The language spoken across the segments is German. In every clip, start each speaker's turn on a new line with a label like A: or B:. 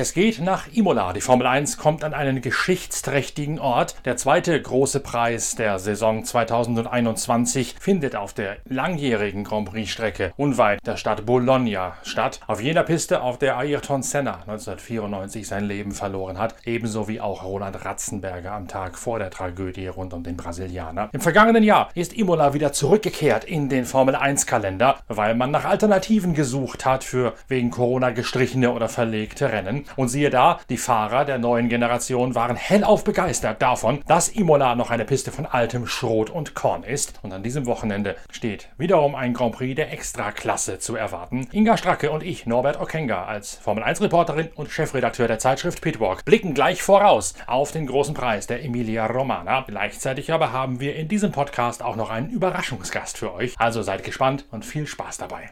A: Es geht nach Imola. Die Formel 1 kommt an einen geschichtsträchtigen Ort. Der zweite große Preis der Saison 2021 findet auf der langjährigen Grand Prix-Strecke unweit der Stadt Bologna statt. Auf jener Piste, auf der Ayrton Senna 1994 sein Leben verloren hat. Ebenso wie auch Roland Ratzenberger am Tag vor der Tragödie rund um den Brasilianer. Im vergangenen Jahr ist Imola wieder zurückgekehrt in den Formel 1-Kalender, weil man nach Alternativen gesucht hat für wegen Corona gestrichene oder verlegte Rennen. Und siehe da, die Fahrer der neuen Generation waren hellauf begeistert davon, dass Imola noch eine Piste von altem Schrot und Korn ist. Und an diesem Wochenende steht wiederum ein Grand Prix der Extraklasse zu erwarten. Inga Stracke und ich, Norbert Okenga, als Formel 1-Reporterin und Chefredakteur der Zeitschrift Pitwalk, blicken gleich voraus auf den großen Preis der Emilia Romana. Gleichzeitig aber haben wir in diesem Podcast auch noch einen Überraschungsgast für euch. Also seid gespannt und viel Spaß dabei.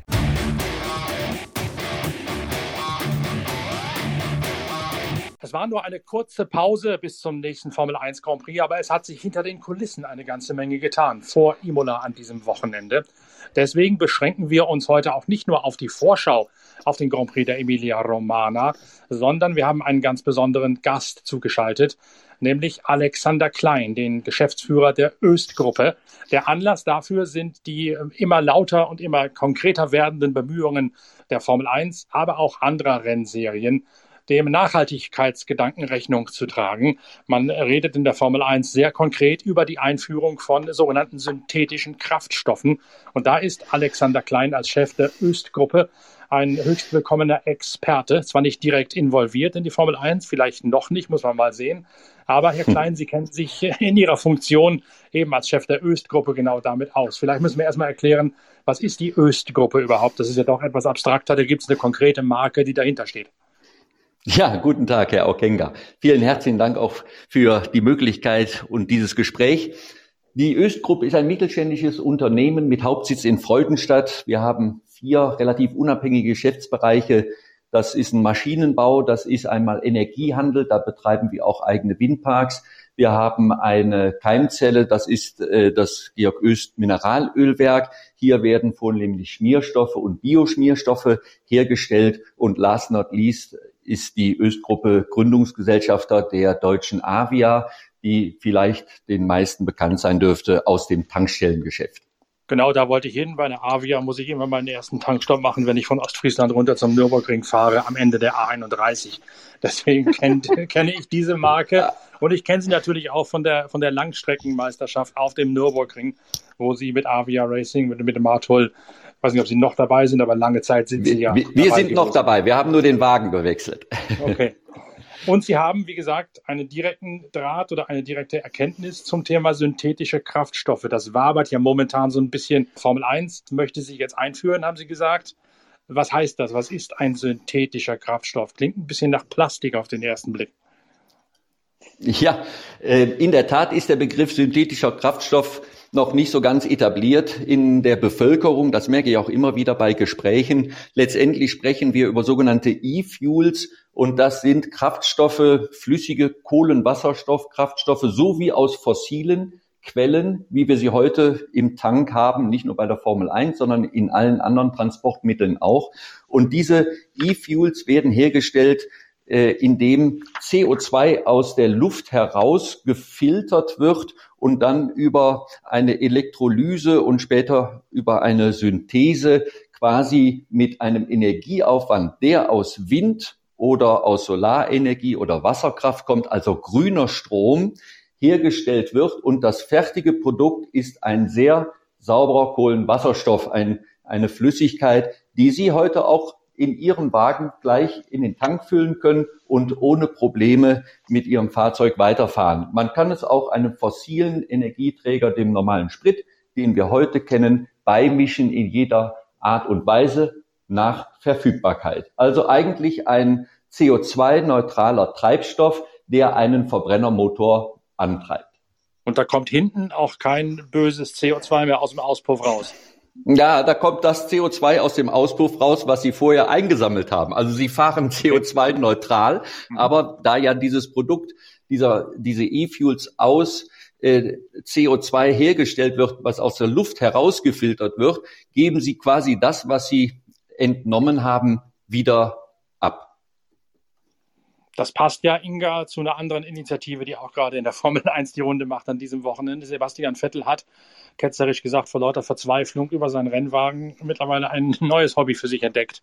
A: Es war nur eine kurze Pause bis zum nächsten Formel 1 Grand Prix, aber es hat sich hinter den Kulissen eine ganze Menge getan vor Imola an diesem Wochenende. Deswegen beschränken wir uns heute auch nicht nur auf die Vorschau auf den Grand Prix der Emilia Romana, sondern wir haben einen ganz besonderen Gast zugeschaltet, nämlich Alexander Klein, den Geschäftsführer der Öst-Gruppe. Der Anlass dafür sind die immer lauter und immer konkreter werdenden Bemühungen der Formel 1, aber auch anderer Rennserien dem Nachhaltigkeitsgedanken Rechnung zu tragen. Man redet in der Formel 1 sehr konkret über die Einführung von sogenannten synthetischen Kraftstoffen. Und da ist Alexander Klein als Chef der Öst-Gruppe ein höchst willkommener Experte, zwar nicht direkt involviert in die Formel 1, vielleicht noch nicht, muss man mal sehen. Aber Herr Klein, Sie kennen sich in Ihrer Funktion eben als Chef der Öst-Gruppe genau damit aus. Vielleicht müssen wir erstmal erklären, was ist die Öst-Gruppe überhaupt? Das ist ja doch etwas abstrakter, da gibt es eine konkrete Marke, die dahinter steht.
B: Ja, guten Tag, Herr Okenga. Vielen herzlichen Dank auch für die Möglichkeit und dieses Gespräch. Die Östgruppe ist ein mittelständisches Unternehmen mit Hauptsitz in Freudenstadt. Wir haben vier relativ unabhängige Geschäftsbereiche. Das ist ein Maschinenbau, das ist einmal Energiehandel, da betreiben wir auch eigene Windparks. Wir haben eine Keimzelle, das ist äh, das Georg Öst Mineralölwerk. Hier werden vornehmlich Schmierstoffe und Bioschmierstoffe hergestellt. Und last not least ist die Östgruppe Gründungsgesellschafter der deutschen Avia, die vielleicht den meisten bekannt sein dürfte aus dem Tankstellengeschäft.
A: Genau, da wollte ich hin. Bei der Avia muss ich immer meinen ersten Tankstopp machen, wenn ich von Ostfriesland runter zum Nürburgring fahre, am Ende der A31. Deswegen kennt, kenne ich diese Marke. Und ich kenne sie natürlich auch von der, von der Langstreckenmeisterschaft auf dem Nürburgring, wo sie mit Avia Racing, mit, mit dem Martol weiß nicht, ob Sie noch dabei sind, aber lange Zeit sind Sie ja.
B: Wir, wir sind gewesen. noch dabei. Wir haben nur den Wagen gewechselt.
A: Okay. Und Sie haben, wie gesagt, einen direkten Draht oder eine direkte Erkenntnis zum Thema synthetische Kraftstoffe. Das wabert ja momentan so ein bisschen. Formel 1 möchte sich jetzt einführen, haben Sie gesagt. Was heißt das? Was ist ein synthetischer Kraftstoff? Klingt ein bisschen nach Plastik auf den ersten Blick.
B: Ja, äh, in der Tat ist der Begriff synthetischer Kraftstoff noch nicht so ganz etabliert in der Bevölkerung. Das merke ich auch immer wieder bei Gesprächen. Letztendlich sprechen wir über sogenannte E-Fuels und das sind Kraftstoffe, flüssige Kohlenwasserstoffkraftstoffe, sowie aus fossilen Quellen, wie wir sie heute im Tank haben, nicht nur bei der Formel 1, sondern in allen anderen Transportmitteln auch. Und diese E-Fuels werden hergestellt äh, in dem CO2 aus der Luft heraus gefiltert wird und dann über eine Elektrolyse und später über eine Synthese quasi mit einem Energieaufwand, der aus Wind oder aus Solarenergie oder Wasserkraft kommt, also grüner Strom, hergestellt wird. Und das fertige Produkt ist ein sehr sauberer Kohlenwasserstoff, ein, eine Flüssigkeit, die Sie heute auch in Ihren Wagen gleich in den Tank füllen können und ohne Probleme mit Ihrem Fahrzeug weiterfahren. Man kann es auch einem fossilen Energieträger, dem normalen Sprit, den wir heute kennen, beimischen in jeder Art und Weise nach Verfügbarkeit. Also eigentlich ein CO2-neutraler Treibstoff, der einen Verbrennermotor antreibt.
A: Und da kommt hinten auch kein böses CO2 mehr aus dem Auspuff raus.
B: Ja, da kommt das CO2 aus dem Auspuff raus, was Sie vorher eingesammelt haben. Also Sie fahren CO2-neutral, mhm. aber da ja dieses Produkt, dieser, diese E-Fuels aus äh, CO2 hergestellt wird, was aus der Luft herausgefiltert wird, geben Sie quasi das, was Sie entnommen haben, wieder.
A: Das passt ja, Inga, zu einer anderen Initiative, die auch gerade in der Formel 1 die Runde macht an diesem Wochenende. Sebastian Vettel hat, ketzerisch gesagt, vor lauter Verzweiflung über seinen Rennwagen mittlerweile ein neues Hobby für sich entdeckt.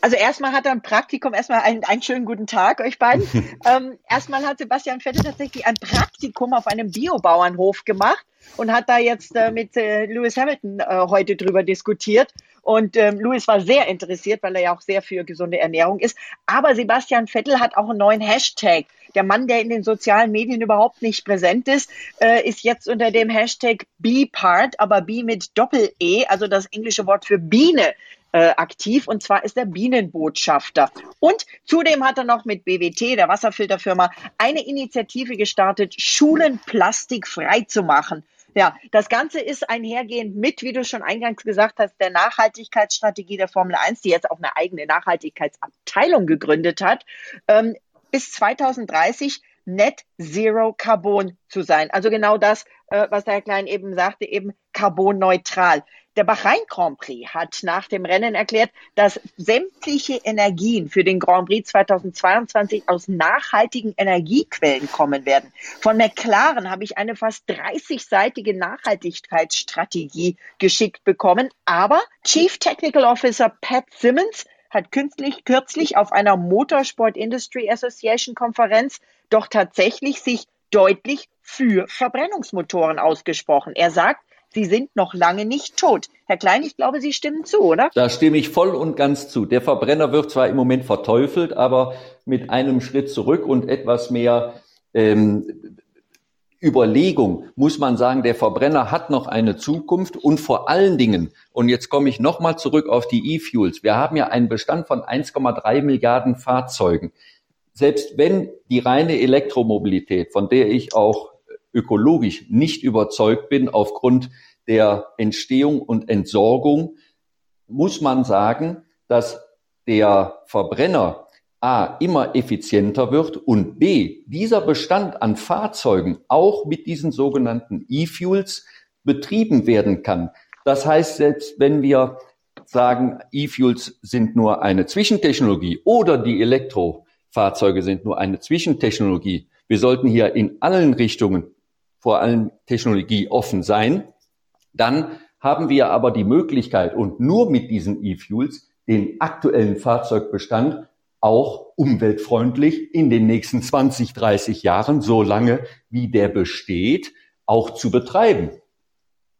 C: Also erstmal hat er ein Praktikum, erstmal einen, einen schönen guten Tag euch beiden. ähm, erstmal hat Sebastian Vettel tatsächlich ein Praktikum auf einem Biobauernhof gemacht und hat da jetzt äh, mit äh, Lewis Hamilton äh, heute drüber diskutiert. Und ähm, Louis war sehr interessiert, weil er ja auch sehr für gesunde Ernährung ist. Aber Sebastian Vettel hat auch einen neuen Hashtag. Der Mann, der in den sozialen Medien überhaupt nicht präsent ist, äh, ist jetzt unter dem Hashtag BePart, aber B mit Doppel-E, also das englische Wort für Biene, äh, aktiv. Und zwar ist er Bienenbotschafter. Und zudem hat er noch mit BWT, der Wasserfilterfirma, eine Initiative gestartet, Schulen plastikfrei zu machen. Ja, das Ganze ist einhergehend mit, wie du schon eingangs gesagt hast, der Nachhaltigkeitsstrategie der Formel 1, die jetzt auch eine eigene Nachhaltigkeitsabteilung gegründet hat, ähm, bis 2030 Net Zero Carbon zu sein. Also genau das, äh, was der Herr Klein eben sagte, eben carbonneutral. Der Bahrain Grand Prix hat nach dem Rennen erklärt, dass sämtliche Energien für den Grand Prix 2022 aus nachhaltigen Energiequellen kommen werden. Von McLaren habe ich eine fast 30-seitige Nachhaltigkeitsstrategie geschickt bekommen, aber Chief Technical Officer Pat Simmons hat künstlich, kürzlich auf einer Motorsport Industry Association Konferenz doch tatsächlich sich deutlich für Verbrennungsmotoren ausgesprochen. Er sagt, Sie sind noch lange nicht tot. Herr Klein, ich glaube, Sie stimmen zu, oder?
B: Da stimme ich voll und ganz zu. Der Verbrenner wird zwar im Moment verteufelt, aber mit einem Schritt zurück und etwas mehr ähm, Überlegung muss man sagen, der Verbrenner hat noch eine Zukunft und vor allen Dingen, und jetzt komme ich nochmal zurück auf die E-Fuels, wir haben ja einen Bestand von 1,3 Milliarden Fahrzeugen. Selbst wenn die reine Elektromobilität, von der ich auch ökologisch nicht überzeugt bin aufgrund der Entstehung und Entsorgung, muss man sagen, dass der Verbrenner A immer effizienter wird und B dieser Bestand an Fahrzeugen auch mit diesen sogenannten E-Fuels betrieben werden kann. Das heißt, selbst wenn wir sagen, E-Fuels sind nur eine Zwischentechnologie oder die Elektrofahrzeuge sind nur eine Zwischentechnologie, wir sollten hier in allen Richtungen vor allem Technologie offen sein. Dann haben wir aber die Möglichkeit und nur mit diesen E-Fuels den aktuellen Fahrzeugbestand auch umweltfreundlich in den nächsten 20, 30 Jahren, so lange wie der besteht, auch zu betreiben.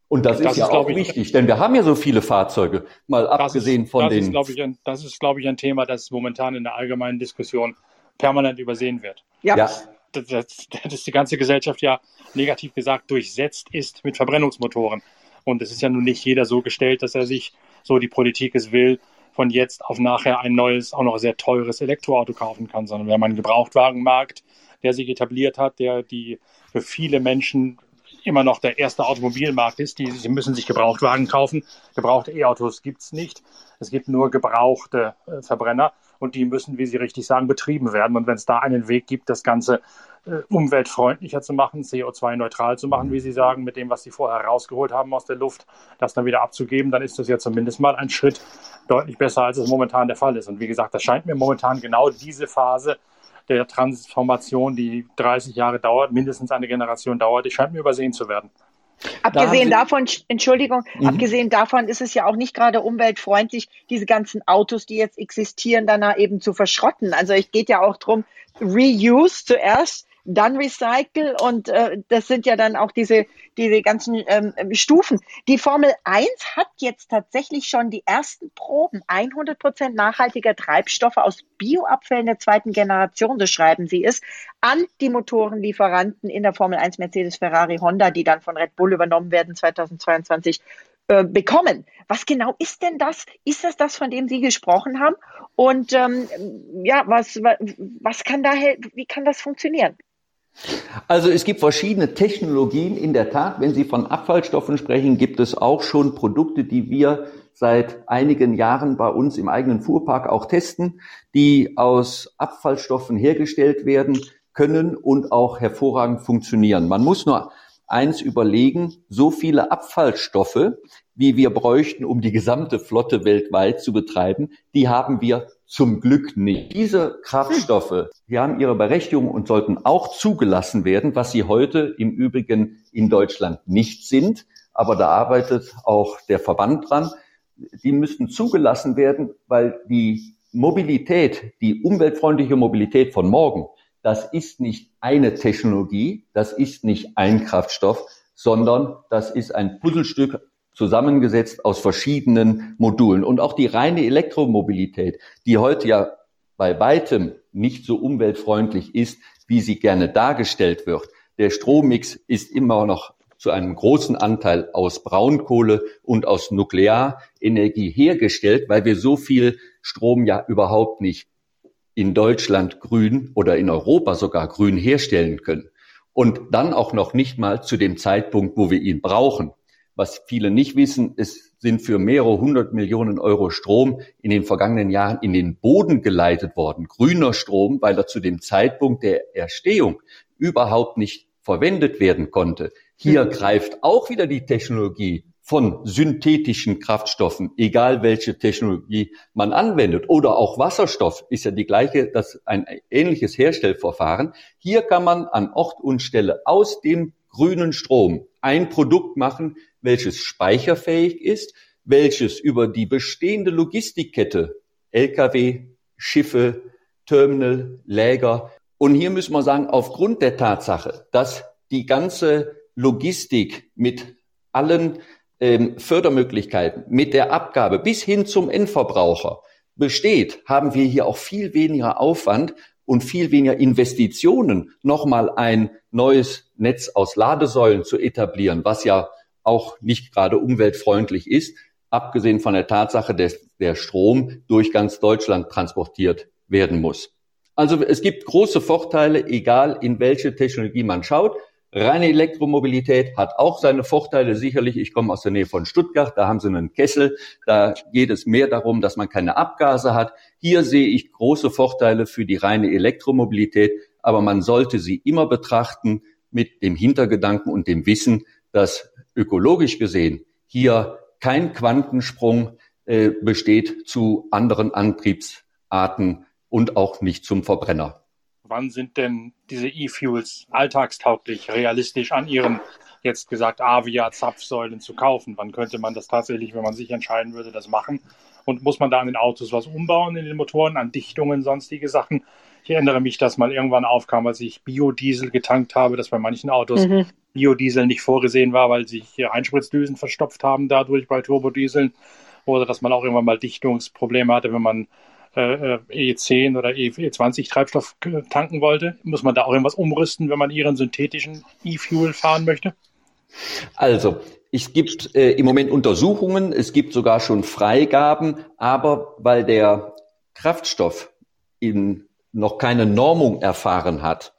B: Und das, das ist ja ist, auch ich, wichtig, denn wir haben ja so viele Fahrzeuge, mal abgesehen
A: ist,
B: von
A: das
B: den.
A: Ist, glaube ich, ein, das ist, glaube ich, ein Thema, das momentan in der allgemeinen Diskussion permanent übersehen wird.
B: Ja. ja
A: dass, dass die ganze Gesellschaft ja negativ gesagt durchsetzt ist mit Verbrennungsmotoren. Und es ist ja nun nicht jeder so gestellt, dass er sich, so die Politik es will, von jetzt auf nachher ein neues, auch noch sehr teures Elektroauto kaufen kann, sondern wir haben einen Gebrauchtwagenmarkt, der sich etabliert hat, der die für viele Menschen immer noch der erste Automobilmarkt ist. Die, sie müssen sich Gebrauchtwagen kaufen. Gebrauchte E-Autos gibt es nicht. Es gibt nur gebrauchte äh, Verbrenner und die müssen, wie Sie richtig sagen, betrieben werden. Und wenn es da einen Weg gibt, das Ganze äh, umweltfreundlicher zu machen, CO2-neutral zu machen, wie Sie sagen, mit dem, was Sie vorher rausgeholt haben aus der Luft, das dann wieder abzugeben, dann ist das ja zumindest mal ein Schritt deutlich besser, als es momentan der Fall ist. Und wie gesagt, das scheint mir momentan genau diese Phase der Transformation, die 30 Jahre dauert, mindestens eine Generation dauert, die scheint mir übersehen zu werden.
C: Abgesehen da davon, Entschuldigung, mhm. abgesehen davon ist es ja auch nicht gerade umweltfreundlich, diese ganzen Autos, die jetzt existieren, dann eben zu verschrotten. Also es geht ja auch darum, Reuse zuerst, dann Recycle und äh, das sind ja dann auch diese, diese ganzen ähm, Stufen. Die Formel 1 hat jetzt tatsächlich schon die ersten Proben 100 Prozent nachhaltiger Treibstoffe aus Bioabfällen der zweiten Generation, so schreiben sie es, an die Motorenlieferanten in der Formel 1 Mercedes, Ferrari, Honda, die dann von Red Bull übernommen werden 2022 äh, bekommen. Was genau ist denn das? Ist das das, von dem Sie gesprochen haben? Und ähm, ja, was, was kann da, wie kann das funktionieren?
B: Also es gibt verschiedene Technologien. In der Tat, wenn Sie von Abfallstoffen sprechen, gibt es auch schon Produkte, die wir seit einigen Jahren bei uns im eigenen Fuhrpark auch testen, die aus Abfallstoffen hergestellt werden können und auch hervorragend funktionieren. Man muss nur eins überlegen, so viele Abfallstoffe wie wir bräuchten, um die gesamte Flotte weltweit zu betreiben, die haben wir zum Glück nicht. Diese Kraftstoffe, die haben ihre Berechtigung und sollten auch zugelassen werden, was sie heute im Übrigen in Deutschland nicht sind. Aber da arbeitet auch der Verband dran. Die müssten zugelassen werden, weil die Mobilität, die umweltfreundliche Mobilität von morgen, das ist nicht eine Technologie, das ist nicht ein Kraftstoff, sondern das ist ein Puzzlestück zusammengesetzt aus verschiedenen Modulen. Und auch die reine Elektromobilität, die heute ja bei weitem nicht so umweltfreundlich ist, wie sie gerne dargestellt wird. Der Strommix ist immer noch zu einem großen Anteil aus Braunkohle und aus Nuklearenergie hergestellt, weil wir so viel Strom ja überhaupt nicht in Deutschland grün oder in Europa sogar grün herstellen können. Und dann auch noch nicht mal zu dem Zeitpunkt, wo wir ihn brauchen. Was viele nicht wissen, es sind für mehrere hundert Millionen Euro Strom in den vergangenen Jahren in den Boden geleitet worden. Grüner Strom, weil er zu dem Zeitpunkt der Erstehung überhaupt nicht verwendet werden konnte. Hier mhm. greift auch wieder die Technologie von synthetischen Kraftstoffen, egal welche Technologie man anwendet, oder auch Wasserstoff ist ja die gleiche, das ein ähnliches Herstellverfahren. Hier kann man an Ort und Stelle aus dem grünen Strom ein Produkt machen, welches speicherfähig ist, welches über die bestehende Logistikkette Lkw, Schiffe, Terminal, Läger und hier müssen wir sagen, aufgrund der Tatsache, dass die ganze Logistik mit allen ähm, Fördermöglichkeiten, mit der Abgabe bis hin zum Endverbraucher besteht, haben wir hier auch viel weniger Aufwand und viel weniger Investitionen, nochmal ein neues Netz aus Ladesäulen zu etablieren, was ja auch nicht gerade umweltfreundlich ist, abgesehen von der Tatsache, dass der Strom durch ganz Deutschland transportiert werden muss. Also es gibt große Vorteile, egal in welche Technologie man schaut. Reine Elektromobilität hat auch seine Vorteile sicherlich. Ich komme aus der Nähe von Stuttgart, da haben sie einen Kessel. Da geht es mehr darum, dass man keine Abgase hat. Hier sehe ich große Vorteile für die reine Elektromobilität, aber man sollte sie immer betrachten mit dem Hintergedanken und dem Wissen, dass ökologisch gesehen hier kein Quantensprung äh, besteht zu anderen Antriebsarten und auch nicht zum Verbrenner.
A: Wann sind denn diese E-Fuels alltagstauglich, realistisch an ihren jetzt gesagt Avia-Zapfsäulen zu kaufen? Wann könnte man das tatsächlich, wenn man sich entscheiden würde, das machen? Und muss man da an den Autos was umbauen in den Motoren, an Dichtungen, sonstige Sachen? Ich erinnere mich, dass mal irgendwann aufkam, als ich Biodiesel getankt habe, dass bei manchen Autos mhm. Biodiesel nicht vorgesehen war, weil sich Einspritzdüsen verstopft haben dadurch bei Turbodieseln. Oder dass man auch irgendwann mal Dichtungsprobleme hatte, wenn man äh, E10 oder E20 Treibstoff tanken wollte. Muss man da auch irgendwas umrüsten, wenn man ihren synthetischen E-Fuel fahren möchte?
B: Also, es gibt äh, im Moment Untersuchungen, es gibt sogar schon Freigaben, aber weil der Kraftstoff in noch keine Normung erfahren hat,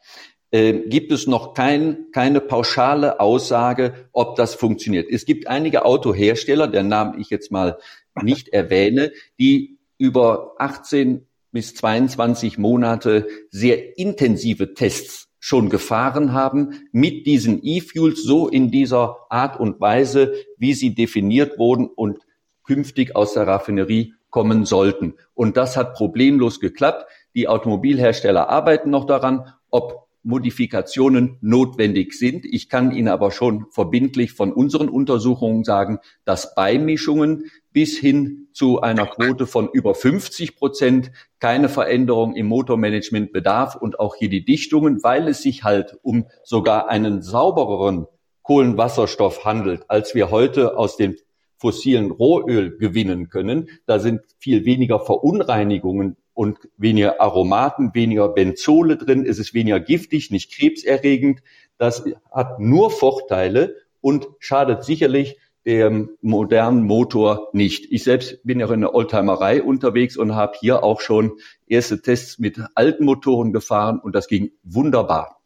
B: äh, gibt es noch kein, keine pauschale Aussage, ob das funktioniert. Es gibt einige Autohersteller, der Namen ich jetzt mal nicht erwähne, die über 18 bis 22 Monate sehr intensive Tests schon gefahren haben mit diesen E-Fuels so in dieser Art und Weise, wie sie definiert wurden und künftig aus der Raffinerie kommen sollten. Und das hat problemlos geklappt. Die Automobilhersteller arbeiten noch daran, ob Modifikationen notwendig sind. Ich kann Ihnen aber schon verbindlich von unseren Untersuchungen sagen, dass Beimischungen bis hin zu einer Quote von über 50 Prozent keine Veränderung im Motormanagement bedarf und auch hier die Dichtungen, weil es sich halt um sogar einen saubereren Kohlenwasserstoff handelt, als wir heute aus dem fossilen Rohöl gewinnen können. Da sind viel weniger Verunreinigungen und weniger Aromaten, weniger Benzole drin. Es ist weniger giftig, nicht krebserregend. Das hat nur Vorteile und schadet sicherlich dem modernen Motor nicht. Ich selbst bin ja in der Oldtimerei unterwegs und habe hier auch schon erste Tests mit alten Motoren gefahren und das ging wunderbar.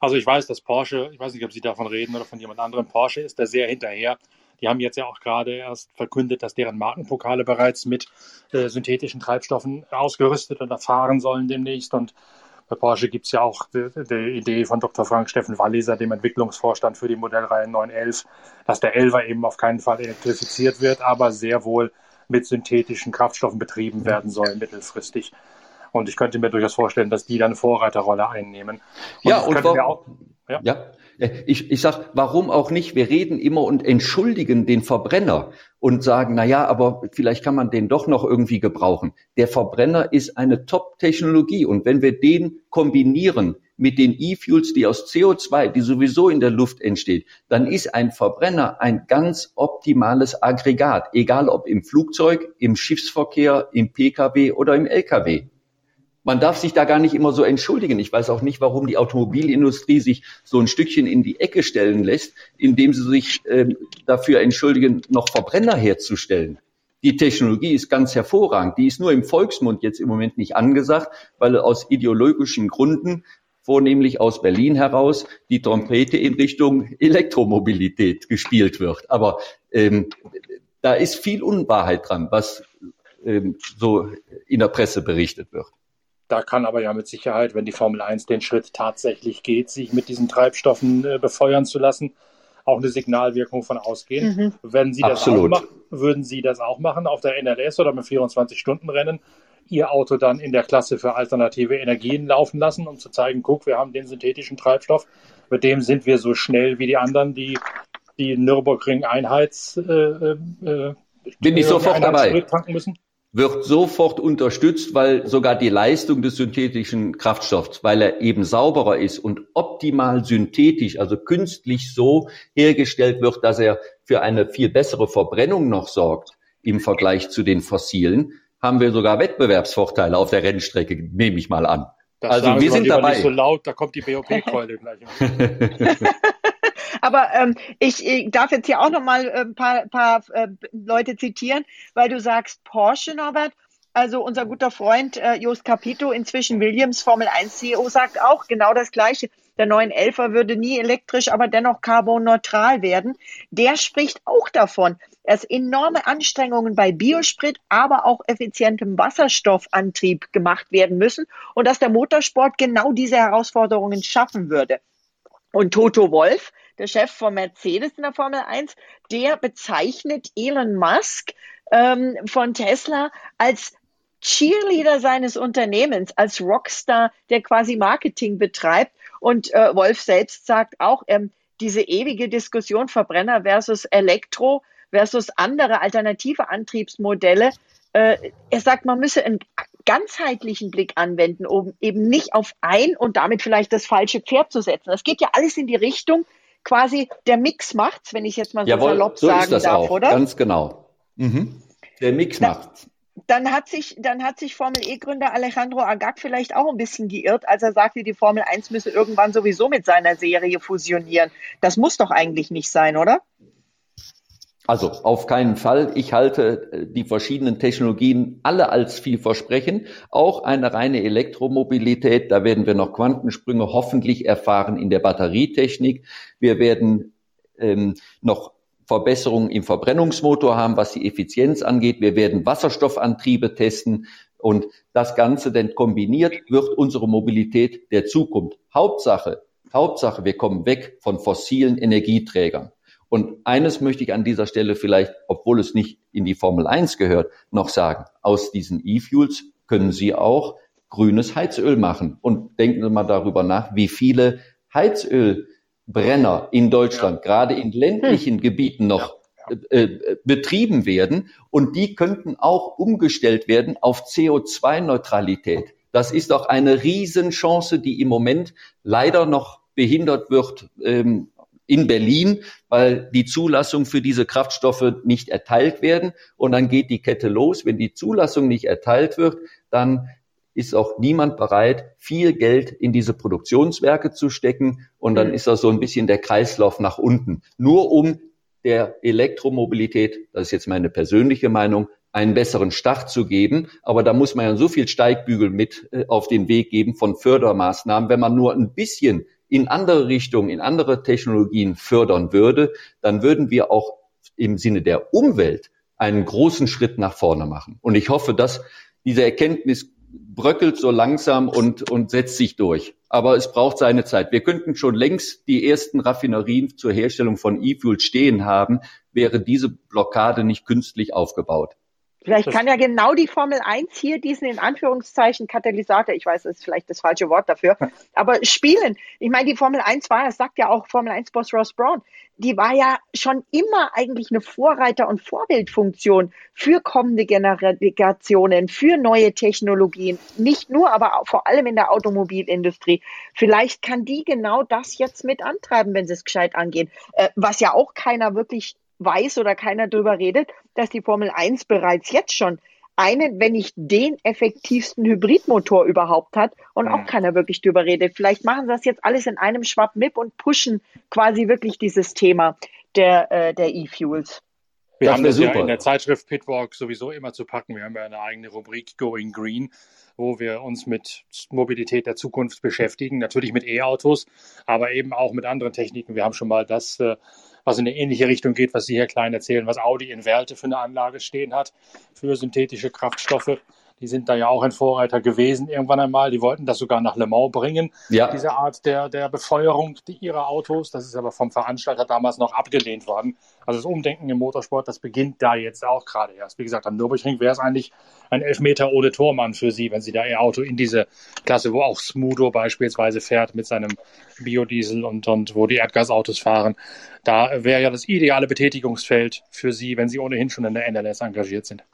A: Also ich weiß, dass Porsche, ich weiß nicht, ob Sie davon reden oder von jemand anderem, Porsche ist da sehr hinterher die haben jetzt ja auch gerade erst verkündet, dass deren Markenpokale bereits mit äh, synthetischen Treibstoffen ausgerüstet und erfahren sollen demnächst. Und Bei Porsche gibt es ja auch die, die, Idee von Dr. Frank Steffen Walliser, dem Entwicklungsvorstand für die Modellreihe 911, dass der 11er eben auf keinen Fall elektrifiziert wird, aber sehr wohl mit synthetischen Kraftstoffen betrieben werden soll mittelfristig. Und ich könnte mir durchaus vorstellen, dass die dann Vorreiterrolle einnehmen.
B: Und ja, und auch, ja. ja. Ich, ich sag, warum auch nicht? Wir reden immer und entschuldigen den Verbrenner und sagen, na ja, aber vielleicht kann man den doch noch irgendwie gebrauchen. Der Verbrenner ist eine Top-Technologie und wenn wir den kombinieren mit den E-Fuels, die aus CO2, die sowieso in der Luft entsteht, dann ist ein Verbrenner ein ganz optimales Aggregat, egal ob im Flugzeug, im Schiffsverkehr, im Pkw oder im Lkw man darf sich da gar nicht immer so entschuldigen. Ich weiß auch nicht, warum die Automobilindustrie sich so ein Stückchen in die Ecke stellen lässt, indem sie sich äh, dafür entschuldigen, noch Verbrenner herzustellen. Die Technologie ist ganz hervorragend. Die ist nur im Volksmund jetzt im Moment nicht angesagt, weil aus ideologischen Gründen vornehmlich aus Berlin heraus die Trompete in Richtung Elektromobilität gespielt wird. Aber ähm, da ist viel Unwahrheit dran, was ähm, so in der Presse berichtet wird.
A: Da kann aber ja mit Sicherheit, wenn die Formel 1 den Schritt tatsächlich geht, sich mit diesen Treibstoffen äh, befeuern zu lassen, auch eine Signalwirkung von ausgehen. Mhm. Wenn Sie das auch machen, würden Sie das auch machen auf der NLS oder beim 24-Stunden-Rennen? Ihr Auto dann in der Klasse für alternative Energien laufen lassen, um zu zeigen, guck, wir haben den synthetischen Treibstoff, mit dem sind wir so schnell wie die anderen, die die Nürburgring-Einheits äh,
B: äh, bin ich sofort dabei. Tanken müssen? Wird sofort unterstützt, weil sogar die Leistung des synthetischen Kraftstoffs, weil er eben sauberer ist und optimal synthetisch, also künstlich so hergestellt wird, dass er für eine viel bessere Verbrennung noch sorgt im Vergleich zu den fossilen, haben wir sogar Wettbewerbsvorteile auf der Rennstrecke, nehme ich mal an.
A: Das also wir sind dabei. Nicht so laut, da kommt die BOP-Keule gleich.
C: Aber ähm, ich, ich darf jetzt hier auch noch mal ein paar, paar äh, Leute zitieren, weil du sagst Porsche, Norbert. Also unser guter Freund äh, Jost Capito, inzwischen Williams Formel 1 CEO, sagt auch genau das Gleiche. Der 911er würde nie elektrisch, aber dennoch carbonneutral werden. Der spricht auch davon, dass enorme Anstrengungen bei Biosprit, aber auch effizientem Wasserstoffantrieb gemacht werden müssen und dass der Motorsport genau diese Herausforderungen schaffen würde. Und Toto Wolf, der Chef von Mercedes in der Formel 1, der bezeichnet Elon Musk ähm, von Tesla als Cheerleader seines Unternehmens, als Rockstar, der quasi Marketing betreibt. Und äh, Wolf selbst sagt auch, ähm, diese ewige Diskussion Verbrenner versus Elektro versus andere alternative Antriebsmodelle. Äh, er sagt, man müsse einen ganzheitlichen Blick anwenden, um eben nicht auf ein und damit vielleicht das falsche Pferd zu setzen. Das geht ja alles in die Richtung, quasi der Mix macht's, wenn ich jetzt mal so Jawohl, salopp so sagen darf, auch. oder?
B: Ganz genau. Mhm. Der Mix da, macht's.
C: Dann hat sich, dann hat sich Formel E-Gründer Alejandro Agag vielleicht auch ein bisschen geirrt, als er sagte, die Formel 1 müsse irgendwann sowieso mit seiner Serie fusionieren. Das muss doch eigentlich nicht sein, oder?
B: Also auf keinen Fall. Ich halte äh, die verschiedenen Technologien alle als vielversprechend. Auch eine reine Elektromobilität. Da werden wir noch Quantensprünge hoffentlich erfahren in der Batterietechnik. Wir werden ähm, noch Verbesserungen im Verbrennungsmotor haben, was die Effizienz angeht. Wir werden Wasserstoffantriebe testen. Und das Ganze denn kombiniert wird unsere Mobilität der Zukunft. Hauptsache, Hauptsache, wir kommen weg von fossilen Energieträgern. Und eines möchte ich an dieser Stelle vielleicht, obwohl es nicht in die Formel 1 gehört, noch sagen. Aus diesen E-Fuels können Sie auch grünes Heizöl machen. Und denken Sie mal darüber nach, wie viele Heizölbrenner in Deutschland, ja. gerade in ländlichen hm. Gebieten noch ja. Äh, äh, betrieben werden. Und die könnten auch umgestellt werden auf CO2-Neutralität. Das ist doch eine Riesenchance, die im Moment leider noch behindert wird ähm, in Berlin, weil die Zulassung für diese Kraftstoffe nicht erteilt werden. Und dann geht die Kette los. Wenn die Zulassung nicht erteilt wird, dann ist auch niemand bereit, viel Geld in diese Produktionswerke zu stecken. Und dann mhm. ist das so ein bisschen der Kreislauf nach unten. Nur um der Elektromobilität, das ist jetzt meine persönliche Meinung, einen besseren Start zu geben. Aber da muss man ja so viel Steigbügel mit äh, auf den Weg geben von Fördermaßnahmen. Wenn man nur ein bisschen in andere Richtungen, in andere Technologien fördern würde, dann würden wir auch im Sinne der Umwelt einen großen Schritt nach vorne machen. Und ich hoffe, dass diese Erkenntnis bröckelt so langsam und, und setzt sich durch. Aber es braucht seine Zeit. Wir könnten schon längst die ersten Raffinerien zur Herstellung von E-Fuel stehen haben, wäre diese Blockade nicht künstlich aufgebaut.
C: Vielleicht kann ja genau die Formel 1 hier diesen in Anführungszeichen Katalysator, ich weiß, das ist vielleicht das falsche Wort dafür, aber spielen. Ich meine, die Formel 1 war, das sagt ja auch Formel 1 Boss Ross Brown, die war ja schon immer eigentlich eine Vorreiter- und Vorbildfunktion für kommende Generationen, für neue Technologien. Nicht nur, aber vor allem in der Automobilindustrie. Vielleicht kann die genau das jetzt mit antreiben, wenn sie es gescheit angehen. Äh, was ja auch keiner wirklich weiß oder keiner darüber redet, dass die Formel 1 bereits jetzt schon einen, wenn nicht den effektivsten Hybridmotor überhaupt hat und mhm. auch keiner wirklich drüber redet. Vielleicht machen sie das jetzt alles in einem Schwapp mit und pushen quasi wirklich dieses Thema der, äh, der E-Fuels.
A: Wir das haben das super. ja in der Zeitschrift Pitwalk sowieso immer zu packen. Wir haben ja eine eigene Rubrik Going Green, wo wir uns mit Mobilität der Zukunft beschäftigen. Natürlich mit E-Autos, aber eben auch mit anderen Techniken. Wir haben schon mal das äh, was in eine ähnliche Richtung geht, was Sie, Herr Klein, erzählen, was Audi in Werlte für eine Anlage stehen hat für synthetische Kraftstoffe. Die sind da ja auch ein Vorreiter gewesen irgendwann einmal. Die wollten das sogar nach Le Mans bringen, ja. diese Art der, der Befeuerung ihrer Autos. Das ist aber vom Veranstalter damals noch abgelehnt worden. Also das Umdenken im Motorsport, das beginnt da jetzt auch gerade erst. Wie gesagt, am Nürburgring wäre es eigentlich ein Elfmeter ohne Tormann für Sie, wenn Sie da Ihr Auto in diese Klasse, wo auch Smudo beispielsweise fährt mit seinem Biodiesel und, und wo die Erdgasautos fahren. Da wäre ja das ideale Betätigungsfeld für Sie, wenn Sie ohnehin schon in der NLS engagiert sind.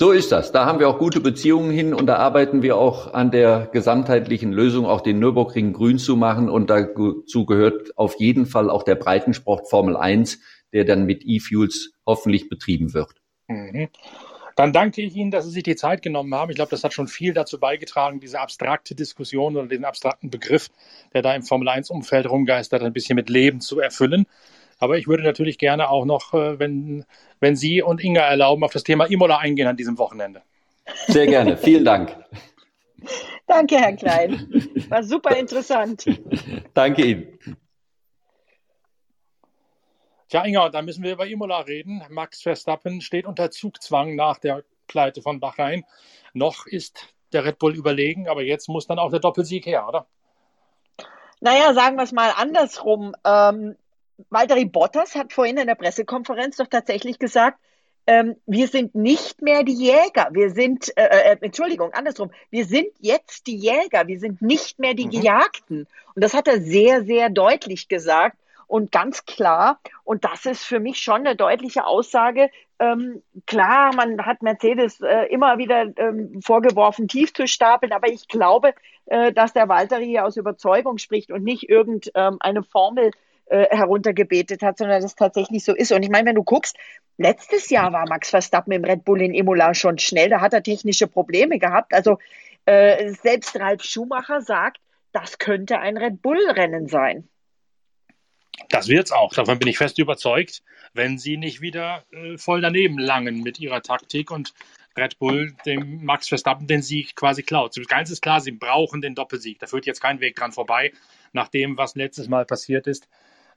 B: So ist das. Da haben wir auch gute Beziehungen hin und da arbeiten wir auch an der gesamtheitlichen Lösung, auch den Nürburgring grün zu machen. Und dazu gehört auf jeden Fall auch der Breitensport Formel 1, der dann mit E-Fuels hoffentlich betrieben wird.
A: Mhm. Dann danke ich Ihnen, dass Sie sich die Zeit genommen haben. Ich glaube, das hat schon viel dazu beigetragen, diese abstrakte Diskussion oder den abstrakten Begriff, der da im Formel 1-Umfeld rumgeistert, ein bisschen mit Leben zu erfüllen. Aber ich würde natürlich gerne auch noch, äh, wenn, wenn Sie und Inga erlauben, auf das Thema Imola eingehen an diesem Wochenende.
B: Sehr gerne. Vielen Dank.
C: Danke, Herr Klein. War super interessant.
B: Danke Ihnen.
A: Tja, Inga, da müssen wir über Imola reden. Max Verstappen steht unter Zugzwang nach der Pleite von Bahrain. Noch ist der Red Bull überlegen, aber jetzt muss dann auch der Doppelsieg her, oder?
C: Naja, sagen wir es mal andersrum. Ähm, Valtteri Bottas hat vorhin in der Pressekonferenz doch tatsächlich gesagt, ähm, wir sind nicht mehr die Jäger. Wir sind, äh, äh, Entschuldigung, andersrum. Wir sind jetzt die Jäger. Wir sind nicht mehr die mhm. Gejagten. Und das hat er sehr, sehr deutlich gesagt und ganz klar. Und das ist für mich schon eine deutliche Aussage. Ähm, klar, man hat Mercedes äh, immer wieder ähm, vorgeworfen, tief zu stapeln, aber ich glaube, äh, dass der Walter hier aus Überzeugung spricht und nicht irgendeine ähm, Formel äh, heruntergebetet hat, sondern das tatsächlich so ist. Und ich meine, wenn du guckst, letztes Jahr war Max Verstappen im Red Bull in Imola schon schnell, da hat er technische Probleme gehabt. Also äh, selbst Ralf Schumacher sagt, das könnte ein Red Bull-Rennen sein.
A: Das wird's auch. Davon bin ich fest überzeugt, wenn sie nicht wieder äh, voll daneben langen mit ihrer Taktik und Red Bull dem Max Verstappen den Sieg quasi klaut. Ganz ist klar, sie brauchen den Doppelsieg. Da führt jetzt kein Weg dran vorbei, nach dem, was letztes Mal passiert ist.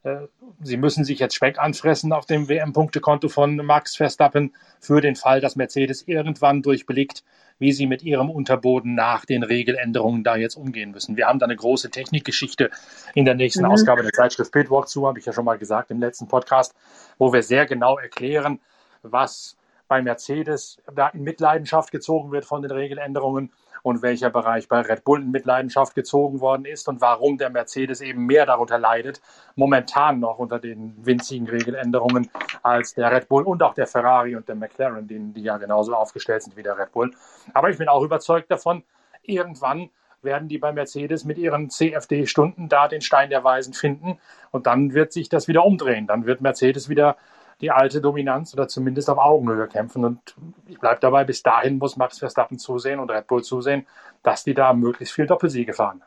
A: Äh, sie müssen sich jetzt Speck anfressen auf dem WM-Punktekonto von Max Verstappen für den Fall, dass Mercedes irgendwann durchblickt, wie sie mit ihrem Unterboden nach den Regeländerungen da jetzt umgehen müssen. Wir haben da eine große Technikgeschichte in der nächsten mhm. Ausgabe der Zeitschrift Pitwalk zu, habe ich ja schon mal gesagt im letzten Podcast, wo wir sehr genau erklären, was bei Mercedes da in Mitleidenschaft gezogen wird von den Regeländerungen und welcher Bereich bei Red Bull in Mitleidenschaft gezogen worden ist und warum der Mercedes eben mehr darunter leidet, momentan noch unter den winzigen Regeländerungen als der Red Bull und auch der Ferrari und der McLaren, die, die ja genauso aufgestellt sind wie der Red Bull. Aber ich bin auch überzeugt davon, irgendwann werden die bei Mercedes mit ihren CFD-Stunden da den Stein der Weisen finden und dann wird sich das wieder umdrehen. Dann wird Mercedes wieder die alte Dominanz oder zumindest auf Augenhöhe kämpfen. Und ich bleibe dabei, bis dahin muss Max Verstappen zusehen und Red Bull zusehen, dass die da möglichst viel Doppelsiege fahren.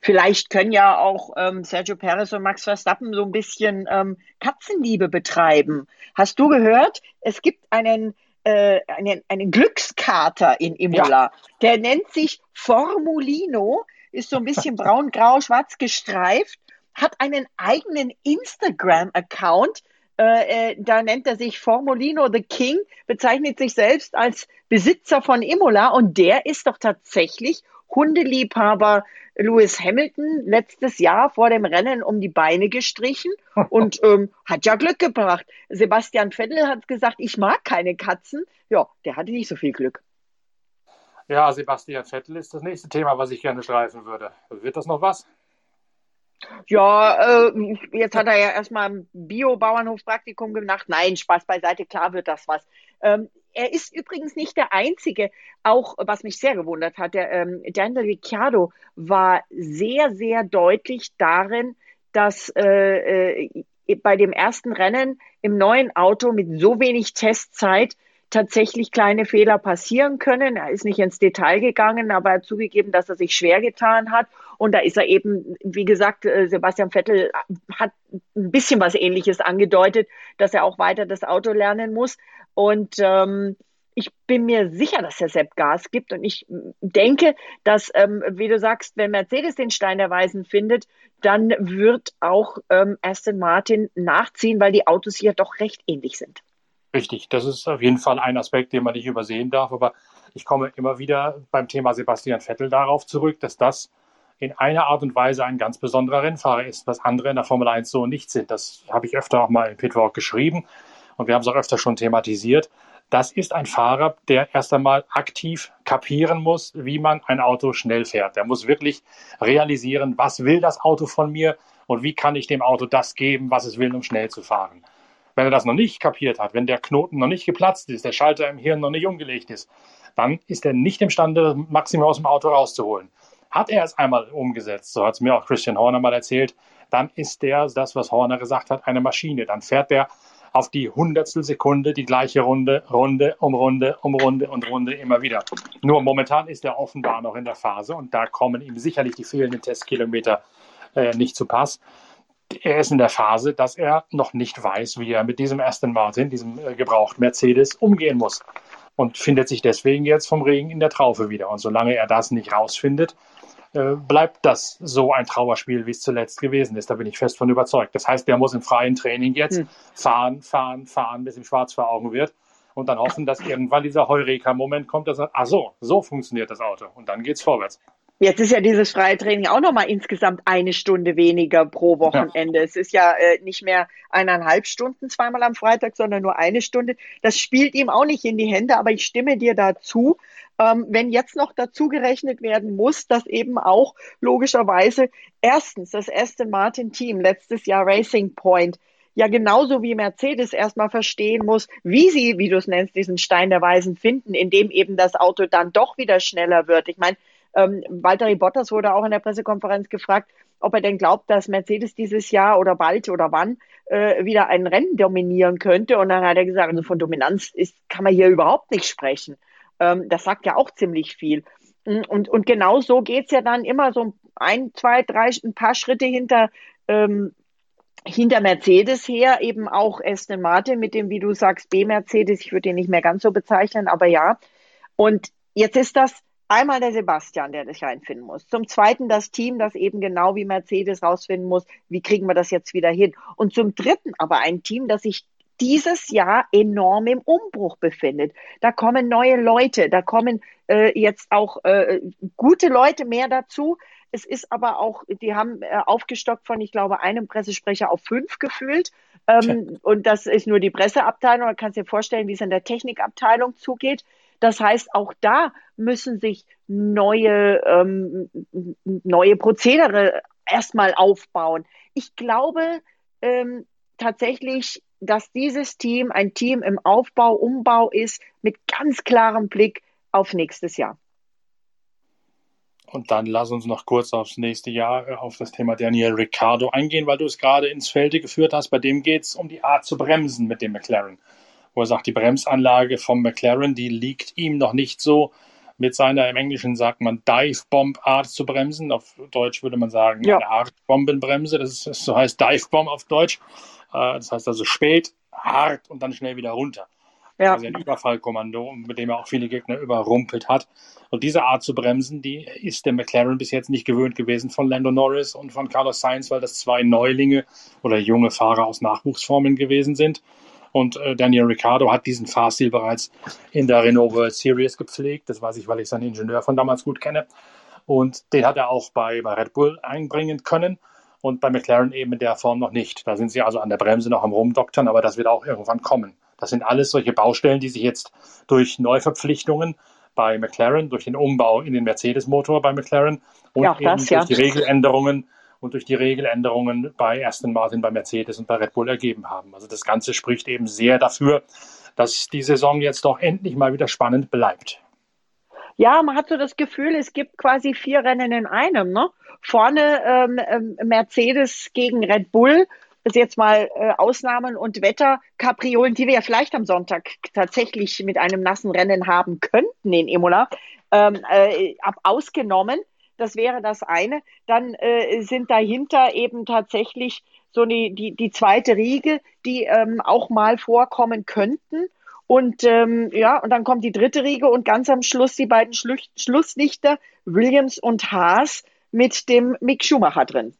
C: Vielleicht können ja auch ähm, Sergio Perez und Max Verstappen so ein bisschen ähm, Katzenliebe betreiben. Hast du gehört? Es gibt einen, äh, einen, einen Glückskater in Imola. Ja. Der nennt sich Formulino, ist so ein bisschen braun, grau, schwarz gestreift, hat einen eigenen Instagram-Account Äh, äh, da nennt er sich Formolino the King, bezeichnet sich selbst als Besitzer von Imola und der ist doch tatsächlich Hundeliebhaber Lewis Hamilton letztes Jahr vor dem Rennen um die Beine gestrichen und ähm, hat ja Glück gebracht. Sebastian Vettel hat gesagt, ich mag keine Katzen. Ja, der hatte nicht so viel Glück.
A: Ja, Sebastian Vettel ist das nächste Thema, was ich gerne streifen würde. Wird das noch was?
C: Ja, äh, jetzt hat er ja erstmal ein Bio-Bauernhofpraktikum gemacht. Nein, Spaß beiseite, klar wird das was. Ähm, er ist übrigens nicht der Einzige, auch was mich sehr gewundert hat. Der ähm, Daniel Ricciardo war sehr, sehr deutlich darin, dass äh, äh, bei dem ersten Rennen im neuen Auto mit so wenig Testzeit tatsächlich kleine Fehler passieren können. Er ist nicht ins Detail gegangen, aber er hat zugegeben, dass er sich schwer getan hat. Und da ist er eben, wie gesagt, äh, Sebastian Vettel hat ein bisschen was Ähnliches angedeutet, dass er auch weiter das Auto lernen muss. Und ähm, ich bin mir sicher, dass er Sepp Gas gibt. Und ich denke, dass, ähm, wie du sagst, wenn Mercedes den Stein der Weisen findet, dann wird auch ähm, Aston Martin nachziehen, weil die Autos hier doch recht ähnlich sind.
A: Richtig, das ist auf jeden Fall ein Aspekt, den man nicht übersehen darf. Aber ich komme immer wieder beim Thema Sebastian Vettel darauf zurück, dass das in einer Art und Weise ein ganz besonderer Rennfahrer ist, was andere in der Formel 1 so nicht sind. Das habe ich öfter auch mal in Pitwalk geschrieben und wir haben es auch öfter schon thematisiert. Das ist ein Fahrer, der erst einmal aktiv kapieren muss, wie man ein Auto schnell fährt. Der muss wirklich realisieren, was will das Auto von mir und wie kann ich dem Auto das geben, was es will, um schnell zu fahren. Wenn er das noch nicht kapiert hat, wenn der Knoten noch nicht geplatzt ist, der Schalter im Hirn noch nicht umgelegt ist, dann ist er nicht imstande, das Maximum aus dem Auto rauszuholen. Hat er es einmal umgesetzt, so hat es mir auch Christian Horner mal erzählt, dann ist der, das, was Horner gesagt hat, eine Maschine. Dann fährt der auf die Hundertstel Sekunde die gleiche Runde, Runde um Runde um Runde und Runde immer wieder. Nur momentan ist er offenbar noch in der Phase und da kommen ihm sicherlich die fehlenden Testkilometer äh, nicht zu Pass er ist in der Phase, dass er noch nicht weiß, wie er mit diesem Aston Martin, diesem äh, gebrauchten Mercedes, umgehen muss. Und findet sich deswegen jetzt vom Regen in der Traufe wieder. Und solange er das nicht rausfindet, äh, bleibt das so ein Trauerspiel, wie es zuletzt gewesen ist. Da bin ich fest von überzeugt. Das heißt, der muss im freien Training jetzt hm. fahren, fahren, fahren, bis ihm schwarz vor Augen wird und dann hoffen, dass irgendwann dieser Heureka-Moment kommt, dass er sagt, ach so, so funktioniert das Auto. Und dann geht's vorwärts.
C: Jetzt ist ja dieses freie Training auch nochmal insgesamt eine Stunde weniger pro Wochenende. Ja. Es ist ja äh, nicht mehr eineinhalb Stunden zweimal am Freitag, sondern nur eine Stunde. Das spielt ihm auch nicht in die Hände, aber ich stimme dir dazu. Ähm, wenn jetzt noch dazu gerechnet werden muss, dass eben auch logischerweise erstens das Aston Martin Team letztes Jahr Racing Point ja genauso wie Mercedes erstmal verstehen muss, wie sie, wie du es nennst, diesen Stein der Weisen finden, indem eben das Auto dann doch wieder schneller wird. Ich meine, ähm, Valtteri Bottas wurde auch in der Pressekonferenz gefragt, ob er denn glaubt, dass Mercedes dieses Jahr oder bald oder wann äh, wieder ein Rennen dominieren könnte. Und dann hat er gesagt, also von Dominanz ist, kann man hier überhaupt nicht sprechen. Ähm, das sagt ja auch ziemlich viel. Und, und genau so geht's ja dann immer so ein, zwei, drei, ein paar Schritte hinter, ähm, hinter Mercedes her, eben auch Aston Martin mit dem, wie du sagst, B-Mercedes. Ich würde den nicht mehr ganz so bezeichnen, aber ja. Und jetzt ist das Einmal der Sebastian, der sich reinfinden muss. Zum Zweiten das Team, das eben genau wie Mercedes rausfinden muss, wie kriegen wir das jetzt wieder hin. Und zum Dritten aber ein Team, das sich dieses Jahr enorm im Umbruch befindet. Da kommen neue Leute, da kommen äh, jetzt auch äh, gute Leute mehr dazu. Es ist aber auch, die haben äh, aufgestockt von, ich glaube, einem Pressesprecher auf fünf gefühlt. Ähm, und das ist nur die Presseabteilung. Kannst du dir vorstellen, wie es in der Technikabteilung zugeht. Das heißt, auch da müssen sich neue, ähm, neue Prozedere erstmal aufbauen. Ich glaube ähm, tatsächlich, dass dieses Team ein Team im Aufbau, Umbau ist, mit ganz klarem Blick auf nächstes Jahr.
A: Und dann lass uns noch kurz aufs nächste Jahr, äh, auf das Thema Daniel Ricciardo eingehen, weil du es gerade ins Felde geführt hast. Bei dem geht es um die Art zu bremsen mit dem McLaren wo er sagt, die Bremsanlage vom McLaren, die liegt ihm noch nicht so mit seiner, im Englischen sagt man Dive-Bomb-Art zu bremsen. Auf Deutsch würde man sagen, ja. eine Art Bombenbremse. Das, ist, das so heißt Dive-Bomb auf Deutsch. Äh, das heißt also spät, hart und dann schnell wieder runter. Ja. Also ein Überfallkommando, mit dem er auch viele Gegner überrumpelt hat. Und diese Art zu bremsen, die ist der McLaren bis jetzt nicht gewöhnt gewesen von Lando Norris und von Carlos Sainz, weil das zwei Neulinge oder junge Fahrer aus Nachwuchsformen gewesen sind. Und äh, Daniel Ricciardo hat diesen Fahrstil bereits in der Renault World Series gepflegt. Das weiß ich, weil ich seinen Ingenieur von damals gut kenne. Und den hat er auch bei, bei Red Bull einbringen können und bei McLaren eben in der Form noch nicht. Da sind sie also an der Bremse noch am Rumdoktern, aber das wird auch irgendwann kommen. Das sind alles solche Baustellen, die sich jetzt durch Neuverpflichtungen bei McLaren, durch den Umbau in den Mercedes-Motor bei McLaren und ja, das, eben durch die Regeländerungen und durch die Regeländerungen bei Aston Martin, bei Mercedes und bei Red Bull ergeben haben. Also das Ganze spricht eben sehr dafür, dass die Saison jetzt doch endlich mal wieder spannend bleibt.
C: Ja, man hat so das Gefühl, es gibt quasi vier Rennen in einem. Ne? Vorne ähm, ähm Mercedes gegen Red Bull, das jetzt mal äh, Ausnahmen und Wetterkapriolen, die wir ja vielleicht am Sonntag tatsächlich mit einem nassen Rennen haben könnten in Imola, ähm, äh, ab ausgenommen. Das wäre das eine. Dann äh, sind dahinter eben tatsächlich so die, die, die zweite Riege, die ähm, auch mal vorkommen könnten. Und ähm, ja, und dann kommt die dritte Riege und ganz am Schluss die beiden Schlu Schlusslichter, Williams und Haas, mit dem Mick Schumacher drin.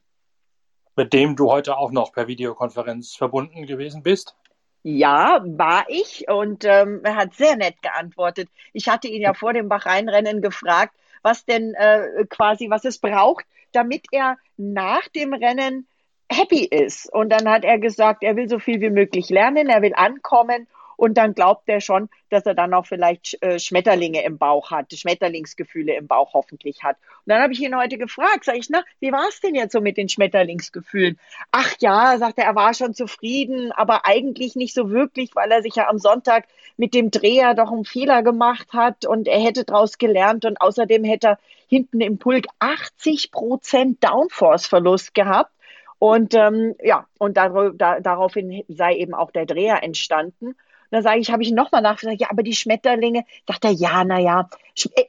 A: Mit dem du heute auch noch per Videokonferenz verbunden gewesen bist?
C: Ja, war ich und ähm, er hat sehr nett geantwortet. Ich hatte ihn ja vor dem Bachreinrennen gefragt, was denn äh, quasi, was es braucht, damit er nach dem Rennen happy ist. Und dann hat er gesagt, er will so viel wie möglich lernen, er will ankommen und dann glaubt er schon, dass er dann auch vielleicht äh, Schmetterlinge im Bauch hat, Schmetterlingsgefühle im Bauch hoffentlich hat. Und dann habe ich ihn heute gefragt, sage ich, na, wie war es denn jetzt so mit den Schmetterlingsgefühlen? Ach ja, sagt er, er war schon zufrieden, aber eigentlich nicht so wirklich, weil er sich ja am Sonntag mit dem Dreher doch einen Fehler gemacht hat und er hätte daraus gelernt und außerdem hätte er hinten im Pulk 80 Prozent Downforce-Verlust gehabt. Und ähm, ja, und dar da, daraufhin sei eben auch der Dreher entstanden dann sage ich, habe ich nochmal nachgefragt, ja, aber die Schmetterlinge, sagt er, ja, naja,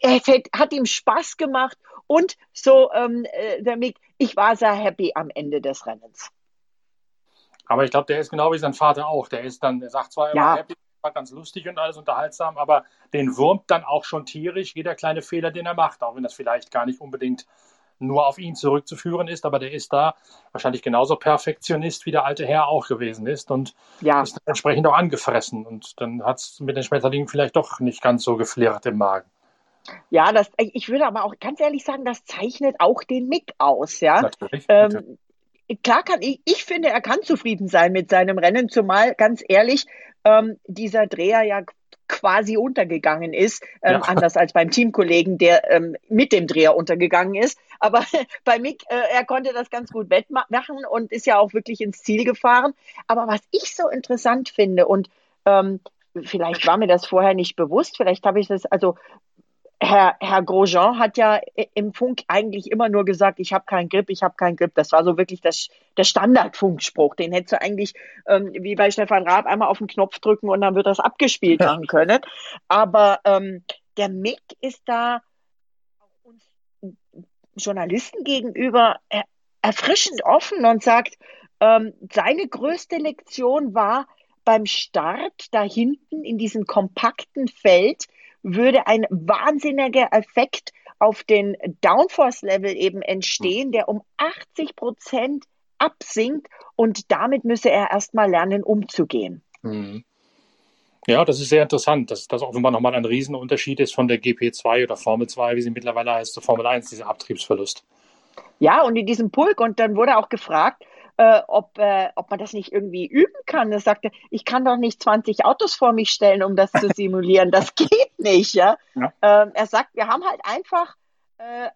C: er hat ihm Spaß gemacht und so, ähm, äh, der Mick, ich war sehr happy am Ende des Rennens.
A: Aber ich glaube, der ist genau wie sein Vater auch. Der ist dann, der sagt zwar, er ja. war happy, war ganz lustig und alles unterhaltsam, aber den wurmt dann auch schon tierisch jeder kleine Fehler, den er macht, auch wenn das vielleicht gar nicht unbedingt nur auf ihn zurückzuführen ist, aber der ist da wahrscheinlich genauso Perfektionist wie der alte Herr auch gewesen ist und ja. ist entsprechend auch angefressen. Und dann hat es mit den Schmetterlingen vielleicht doch nicht ganz so geflirrt im Magen.
C: Ja, das, ich würde aber auch ganz ehrlich sagen, das zeichnet auch den Mick aus, ja. Natürlich. Ähm, natürlich. Klar kann ich, ich finde, er kann zufrieden sein mit seinem Rennen, zumal ganz ehrlich, ähm, dieser Dreher ja quasi untergegangen ist, ähm, ja. anders als beim Teamkollegen, der ähm, mit dem Dreher untergegangen ist. Aber bei Mick, äh, er konnte das ganz gut wettmachen und ist ja auch wirklich ins Ziel gefahren. Aber was ich so interessant finde und ähm, vielleicht war mir das vorher nicht bewusst, vielleicht habe ich das, also Herr, Herr Grosjean hat ja im Funk eigentlich immer nur gesagt, ich habe keinen Grip, ich habe keinen Grip. Das war so wirklich das, der Standardfunkspruch. Den hättest du eigentlich, ähm, wie bei Stefan Raab, einmal auf den Knopf drücken und dann wird das abgespielt machen können. Aber ähm, der Mick ist da uns Journalisten gegenüber er, erfrischend offen und sagt, ähm, seine größte Lektion war beim Start da hinten in diesem kompakten Feld, würde ein wahnsinniger Effekt auf den Downforce-Level eben entstehen, der um 80 Prozent absinkt und damit müsse er erstmal lernen, umzugehen. Mhm.
A: Ja, das ist sehr interessant, dass das offenbar nochmal ein Riesenunterschied ist von der GP2 oder Formel 2, wie sie mittlerweile heißt, zur Formel 1, dieser Abtriebsverlust.
C: Ja, und in diesem Pulk, und dann wurde auch gefragt, äh, ob, äh, ob man das nicht irgendwie üben kann. Er sagte, ich kann doch nicht 20 Autos vor mich stellen, um das zu simulieren. Das geht nicht, ja. ja. Ähm, er sagt, wir haben halt einfach, äh,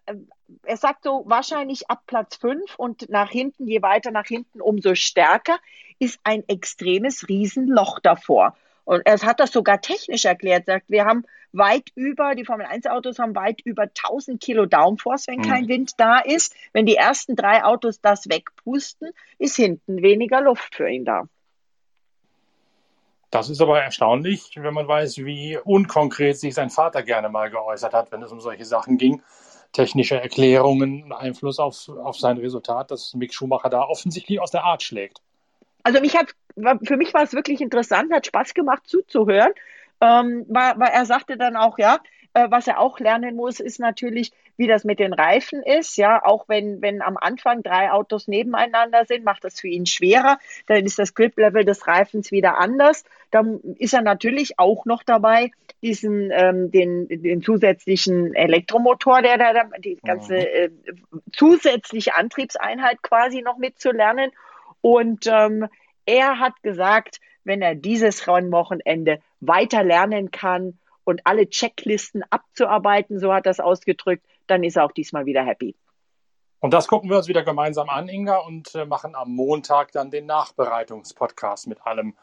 C: er sagt so, wahrscheinlich ab Platz 5 und nach hinten, je weiter nach hinten, umso stärker, ist ein extremes Riesenloch davor. Und er hat das sogar technisch erklärt, sagt, wir haben weit über, die Formel 1 Autos haben weit über 1000 Kilo Downforce, wenn mhm. kein Wind da ist. Wenn die ersten drei Autos das wegpusten, ist hinten weniger Luft für ihn da.
A: Das ist aber erstaunlich, wenn man weiß, wie unkonkret sich sein Vater gerne mal geäußert hat, wenn es um solche Sachen ging. Technische Erklärungen, Einfluss auf, auf sein Resultat, dass Mick Schumacher da offensichtlich aus der Art schlägt.
C: Also mich hat, für mich war es wirklich interessant, hat Spaß gemacht zuzuhören. Ähm, weil, weil er sagte dann auch, ja, äh, was er auch lernen muss, ist natürlich, wie das mit den Reifen ist. Ja, auch wenn, wenn am Anfang drei Autos nebeneinander sind, macht das für ihn schwerer. Dann ist das Grip-Level des Reifens wieder anders. Dann ist er natürlich auch noch dabei, diesen, ähm, den, den zusätzlichen Elektromotor, der da, die ganze mhm. äh, zusätzliche Antriebseinheit quasi noch mitzulernen. Und ähm, er hat gesagt, wenn er dieses Rennwochenende weiter lernen kann und alle Checklisten abzuarbeiten, so hat er es ausgedrückt, dann ist er auch diesmal wieder happy.
A: Und das gucken wir uns wieder gemeinsam an, Inga, und äh, machen am Montag dann den Nachbereitungspodcast mit allem,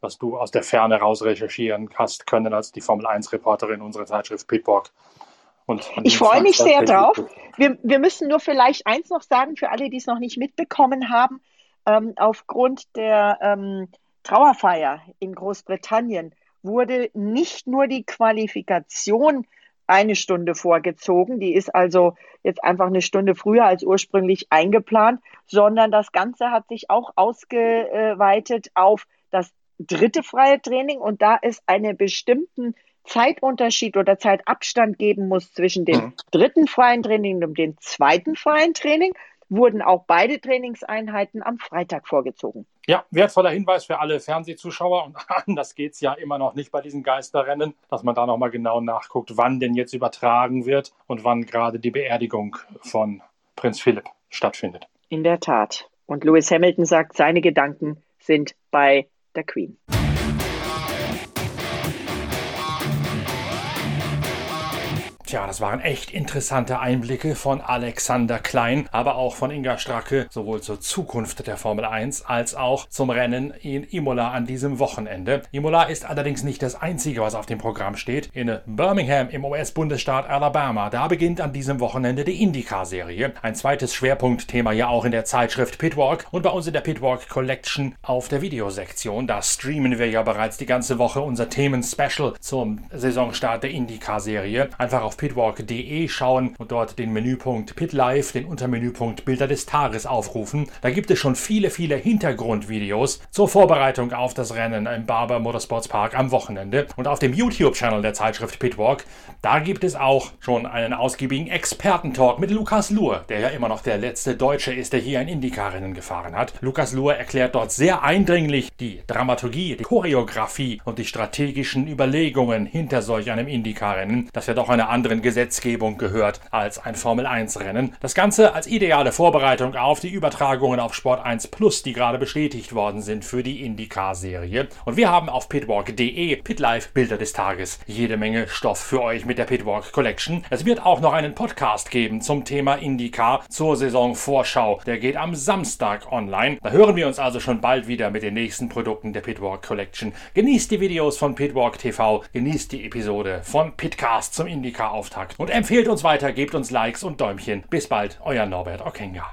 A: was du aus der Ferne raus recherchieren hast können als die Formel 1-Reporterin unserer Zeitschrift Pitwalk.
C: Und ich freue mich sehr drauf. Wir, wir, müssen nur vielleicht eins noch sagen, für alle, die es noch nicht mitbekommen haben, ähm, aufgrund der ähm, Trauerfeier in Großbritannien wurde nicht nur die Qualifikation eine Stunde vorgezogen, die ist also jetzt einfach eine Stunde früher als ursprünglich eingeplant, sondern das Ganze hat sich auch ausgeweitet auf das dritte freie Training und da es einen bestimmten Zeitunterschied oder Zeitabstand geben muss zwischen dem mhm. dritten freien Training und dem zweiten freien Training, wurden auch beide Trainingseinheiten am Freitag vorgezogen.
A: Ja, wertvoller Hinweis für alle Fernsehzuschauer. Und anders geht es ja immer noch nicht bei diesen Geisterrennen, dass man da nochmal genau nachguckt, wann denn jetzt übertragen wird und wann gerade die Beerdigung von Prinz Philipp stattfindet.
C: In der Tat. Und Lewis Hamilton sagt, seine Gedanken sind bei der Queen.
A: Tja, das waren echt interessante Einblicke von Alexander Klein, aber auch von Inga Stracke, sowohl zur Zukunft der Formel 1 als auch zum Rennen in Imola an diesem Wochenende. Imola ist allerdings nicht das einzige, was auf dem Programm steht. In Birmingham im US-Bundesstaat Alabama, da beginnt an diesem Wochenende die IndyCar-Serie. Ein zweites Schwerpunktthema ja auch in der Zeitschrift Pitwalk und bei uns in der Pitwalk Collection auf der Videosektion. Da streamen wir ja bereits die ganze Woche unser Themen-Special zum Saisonstart der IndyCar-Serie. Einfach auf pitwalk.de schauen und dort den Menüpunkt Pit Live, den Untermenüpunkt Bilder des Tages aufrufen. Da gibt es schon viele, viele Hintergrundvideos zur Vorbereitung auf das Rennen im Barber Motorsports Park am Wochenende. Und auf dem YouTube-Channel der Zeitschrift Pitwalk, da gibt es auch schon einen ausgiebigen Expertentalk mit Lukas Luhr, der ja immer noch der letzte Deutsche ist, der hier ein Indycar-Rennen gefahren hat. Lukas Luhr erklärt dort sehr eindringlich die Dramaturgie, die Choreografie und die strategischen Überlegungen hinter solch einem Indycar-Rennen, das ja doch eine andere anderen Gesetzgebung gehört als ein Formel-1-Rennen. Das Ganze als ideale Vorbereitung auf die Übertragungen auf Sport 1 Plus, die gerade bestätigt worden sind für die IndyCar-Serie. Und wir haben auf pitwalk.de Pitlife Bilder des Tages jede Menge Stoff für euch mit der Pitwalk Collection. Es wird auch noch einen Podcast geben zum Thema IndyCar zur Saisonvorschau. Der geht am Samstag online. Da hören wir uns also schon bald wieder mit den nächsten Produkten der Pitwalk Collection. Genießt die Videos von Pitwalk TV, genießt die Episode von Pitcast zum IndyCar Auftakt und empfehlt uns weiter, gebt uns Likes und Däumchen. Bis bald, euer Norbert Okenga.